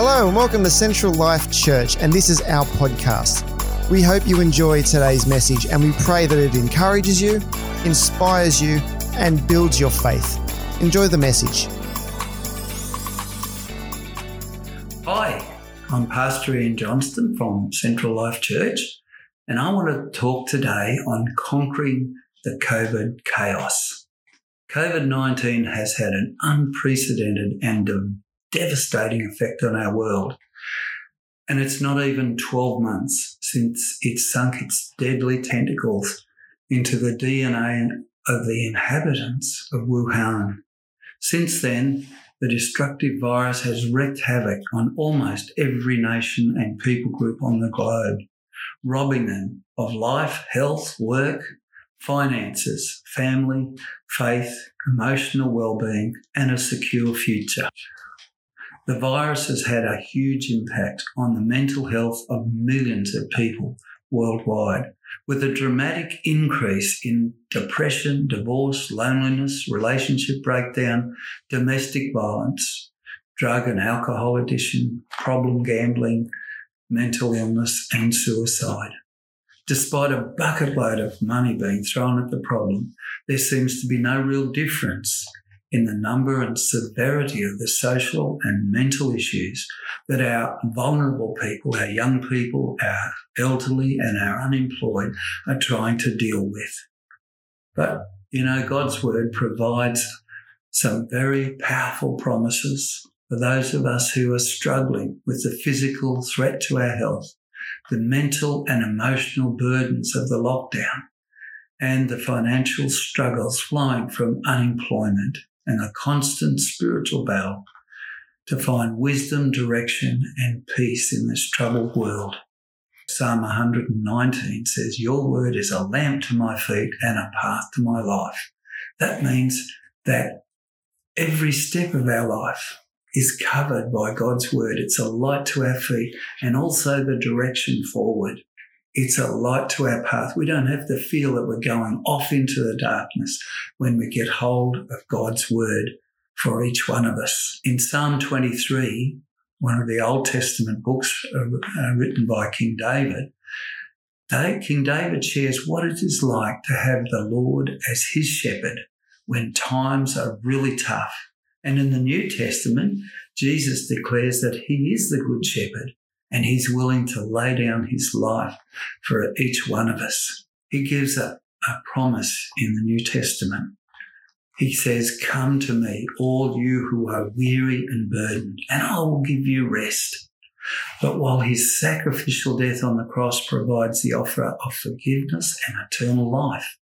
Hello, and welcome to Central Life Church, and this is our podcast. We hope you enjoy today's message, and we pray that it encourages you, inspires you, and builds your faith. Enjoy the message. Hi, I'm Pastor Ian Johnston from Central Life Church, and I want to talk today on conquering the COVID chaos. COVID 19 has had an unprecedented and devastating effect on our world. And it's not even 12 months since it sunk its deadly tentacles into the DNA of the inhabitants of Wuhan. Since then, the destructive virus has wreaked havoc on almost every nation and people group on the globe, robbing them of life, health, work, finances, family, faith, emotional well-being, and a secure future. The virus has had a huge impact on the mental health of millions of people worldwide, with a dramatic increase in depression, divorce, loneliness, relationship breakdown, domestic violence, drug and alcohol addiction, problem gambling, mental illness, and suicide. Despite a bucket load of money being thrown at the problem, there seems to be no real difference in the number and severity of the social and mental issues that our vulnerable people, our young people, our elderly, and our unemployed are trying to deal with. But, you know, God's word provides some very powerful promises for those of us who are struggling with the physical threat to our health, the mental and emotional burdens of the lockdown, and the financial struggles flowing from unemployment and a constant spiritual battle to find wisdom, direction, and peace in this troubled world. Psalm 119 says, Your word is a lamp to my feet and a path to my life. That means that every step of our life is covered by God's word. It's a light to our feet and also the direction forward. It's a light to our path. We don't have to feel that we're going off into the darkness when we get hold of God's word for each one of us. In Psalm 23, one of the Old Testament books uh, uh, written by King David, King David shares what it is like to have the Lord as his shepherd when times are really tough. And in the New Testament, Jesus declares that he is the good shepherd and he's willing to lay down his life for each one of us. He gives a, a promise in the New Testament. He says, Come to me, all you who are weary and burdened, and I will give you rest. But while his sacrificial death on the cross provides the offer of forgiveness and eternal life,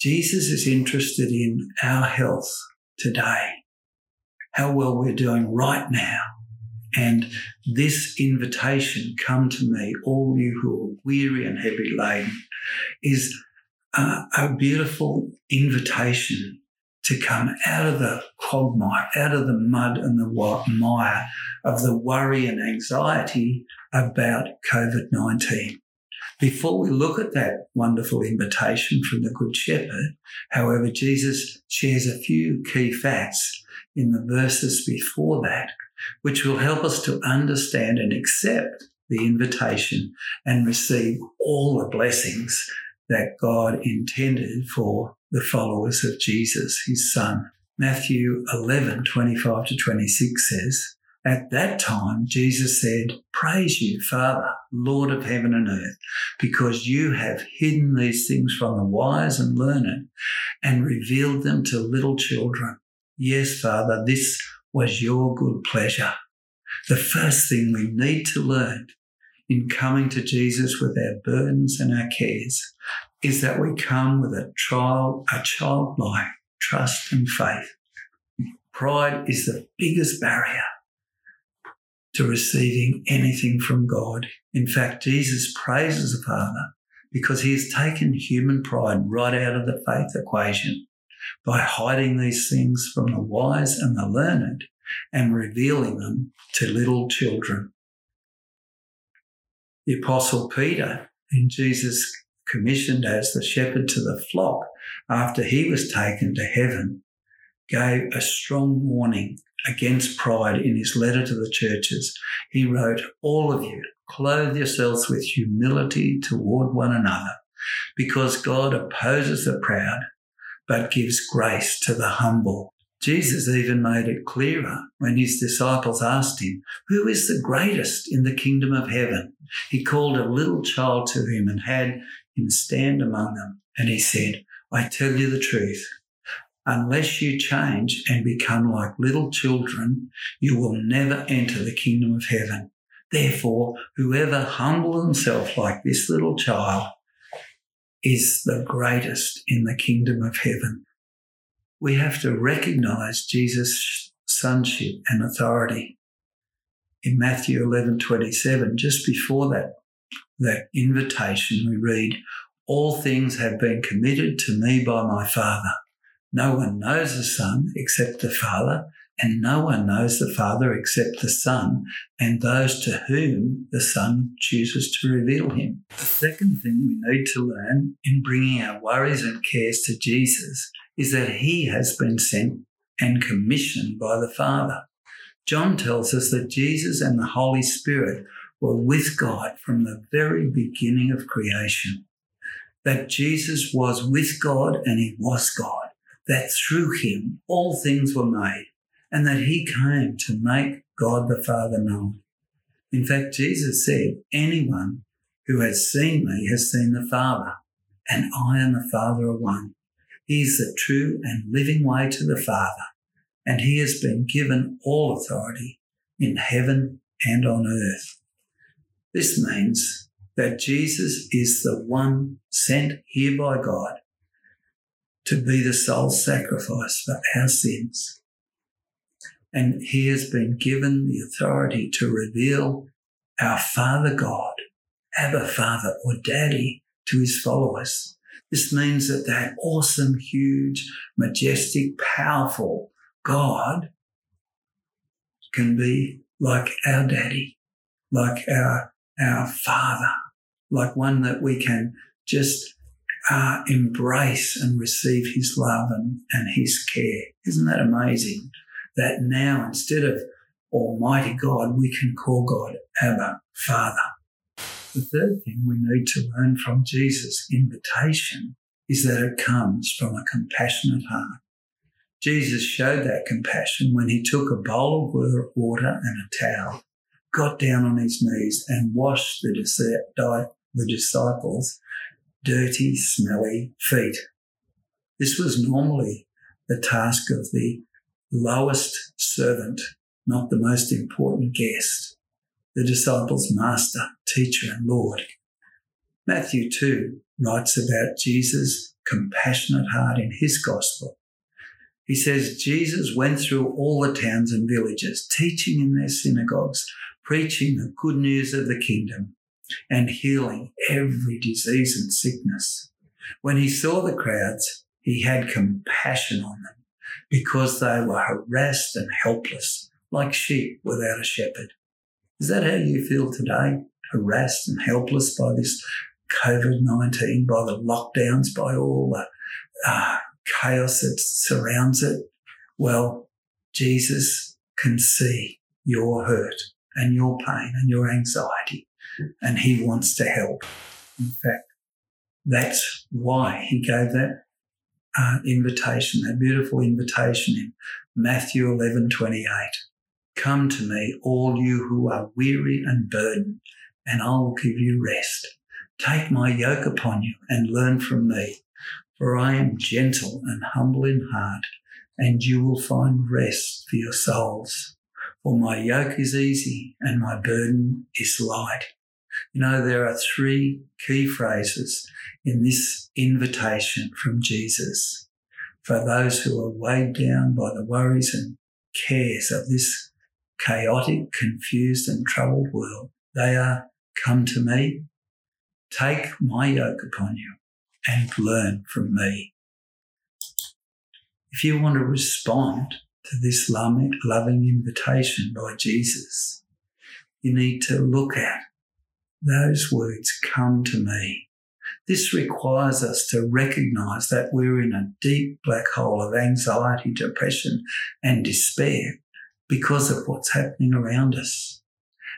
Jesus is interested in our health today, how well we're doing right now, and this invitation, come to me, all you who are weary and heavy laden, is a, beautiful invitation to come out of the quagmire, out of the mud and the mire of the worry and anxiety about COVID 19. Before we look at that wonderful invitation from the Good Shepherd, however, Jesus shares a few key facts in the verses before that which will help us to understand and accept the invitation and receive all the blessings that God intended for the followers of Jesus, his son. Matthew 11, 25 to 26 says, At that time, Jesus said, Praise you, Father, Lord of heaven and earth, because you have hidden these things from the wise and learned and revealed them to little children. Yes, Father, this was your good pleasure. The first thing we need to learn in coming to Jesus with our burdens and our cares is that we come with a child, a childlike trust and faith. Pride is the biggest barrier to receiving anything from God. In fact, Jesus praises the Father because he has taken human pride right out of the faith equation by hiding these things from the wise and the learned and revealing them to little children. The Apostle Peter, whom Jesus commissioned as the shepherd to the flock after he was taken to heaven, gave a strong warning against pride in his letter to the churches, he wrote, All of you, clothe yourselves with humility toward one another, because God opposes the proud, but gives grace to the humble. Jesus even made it clearer when his disciples asked him, Who is the greatest in the kingdom of heaven? He called a little child to him and had him stand among them. And he said, I tell you the truth. Unless you change and become like little children, you will never enter the kingdom of heaven. Therefore, whoever humble himself like this little child is the greatest in the kingdom of heaven we have to recognize Jesus' sonship and authority. In Matthew 11 27, just before that, that invitation, we read, All things have been committed to me by my Father. No one knows the Son except the Father, and no one knows the Father except the Son and those to whom the Son chooses to reveal him. The second thing we need to learn in bringing our worries and cares to Jesus is that he has been sent and commissioned by the Father. John tells us that Jesus and the Holy Spirit were with God from the very beginning of creation. That Jesus was with God and he was God. That through him all things were made and that he came to make God the Father known. In fact, Jesus said, anyone who has seen me has seen the Father and I and the Father are one. He is the true and living way to the Father, and he has been given all authority in heaven and on earth. This means that Jesus is the one sent here by God to be the sole sacrifice for our sins. And he has been given the authority to reveal our Father God, Abba Father or Daddy to his followers. This means that that awesome, huge, majestic, powerful God can be like our daddy, like our, our father, like one that we can just uh, embrace and receive his love and, and his care. Isn't that amazing? That now instead of Almighty God, we can call God Abba, Father. The third thing we need to learn from Jesus' invitation is that it comes from a compassionate heart. Jesus showed that compassion when he took a bowl of water and a towel, got down on his knees and washed the, disciples' dirty, smelly feet. This was normally the task of the lowest servant, not the most important guest the disciples' master, teacher, and Lord. Matthew 2 writes about Jesus' compassionate heart in his gospel. He says Jesus went through all the towns and villages, teaching in their synagogues, preaching the good news of the kingdom, and healing every disease and sickness. When he saw the crowds, he had compassion on them because they were harassed and helpless, like sheep without a shepherd. Is that how you feel today? Harassed and helpless by this COVID 19, by the lockdowns, by all the uh, chaos that surrounds it? Well, Jesus can see your hurt and your pain and your anxiety, and he wants to help. In fact, that's why he gave that uh, invitation, that beautiful invitation in Matthew 11 28. Come to me, all you who are weary and burdened, and I will give you rest. Take my yoke upon you and learn from me, for I am gentle and humble in heart, and you will find rest for your souls. For my yoke is easy and my burden is light. You know, there are three key phrases in this invitation from Jesus for those who are weighed down by the worries and cares of this chaotic, confused, and troubled world. They are, Come to me, take my yoke upon you, and learn from me. If you want to respond to this loving invitation by Jesus, you need to look at those words, Come to me. This requires us to recognize that we're in a deep black hole of anxiety, depression, and despair because of what's happening around us.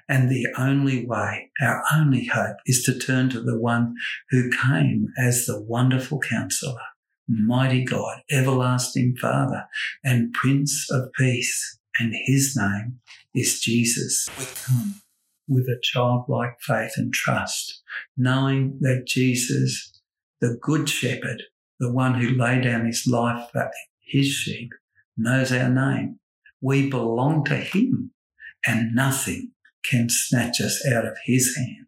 And the only way, our only hope, is to turn to the one who came as the wonderful counselor, mighty God, everlasting Father, and Prince of Peace. And his name is Jesus. We come with a childlike faith and trust, knowing that Jesus, the Good Shepherd, the one who laid down his life for his sheep, knows our name. We belong to him, and nothing can snatch us out of his hand.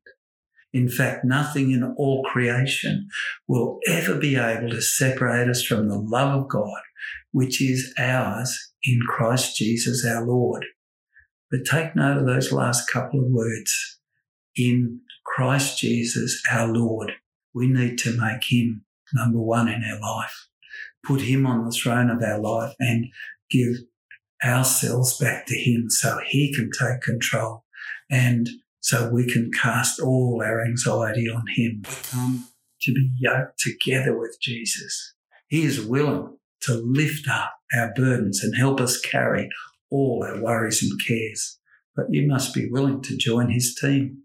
In fact, nothing in all creation will ever be able to separate us from the love of God, which is ours in Christ Jesus our Lord. But take note of those last couple of words. In Christ Jesus our Lord, we need to make him number one in our life. Put him on the throne of our life and give ourselves back to him so he can take control and so we can cast all our anxiety on him. We come to be yoked together with Jesus. He is willing to lift up our burdens and help us carry all our worries and cares. But you must be willing to join his team,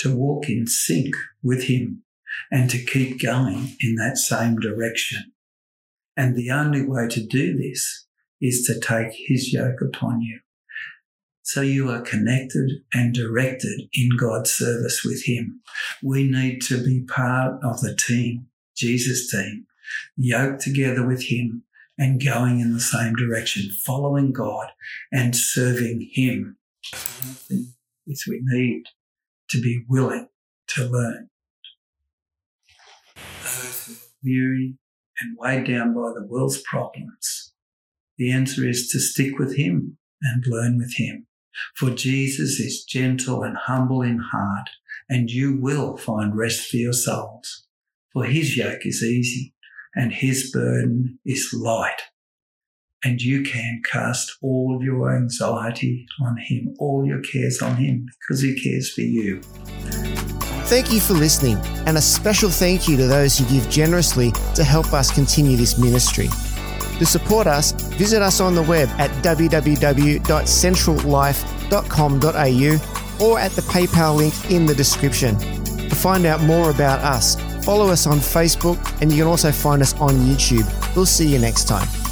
to walk in sync with him, and to keep going in that same direction. And the only way to do this is to take his yoke upon you. So you are connected and directed in God's service with him. We need to be part of the team, Jesus team, yoked together with him and going in the same direction, following God and serving him. Is we need to be willing to learn. Those who are weary and weighed down by the world's problems the answer is to stick with him and learn with him. For Jesus is gentle and humble in heart, and you will find rest for your souls. For his yoke is easy and his burden is light. And you can cast all your anxiety on him, all your cares on him, because he cares for you. Thank you for listening, and a special thank you to those who give generously to help us continue this ministry. To support us, visit us on the web at www.centrallife.com.au or at the PayPal link in the description. To find out more about us, follow us on Facebook and you can also find us on YouTube. We'll see you next time.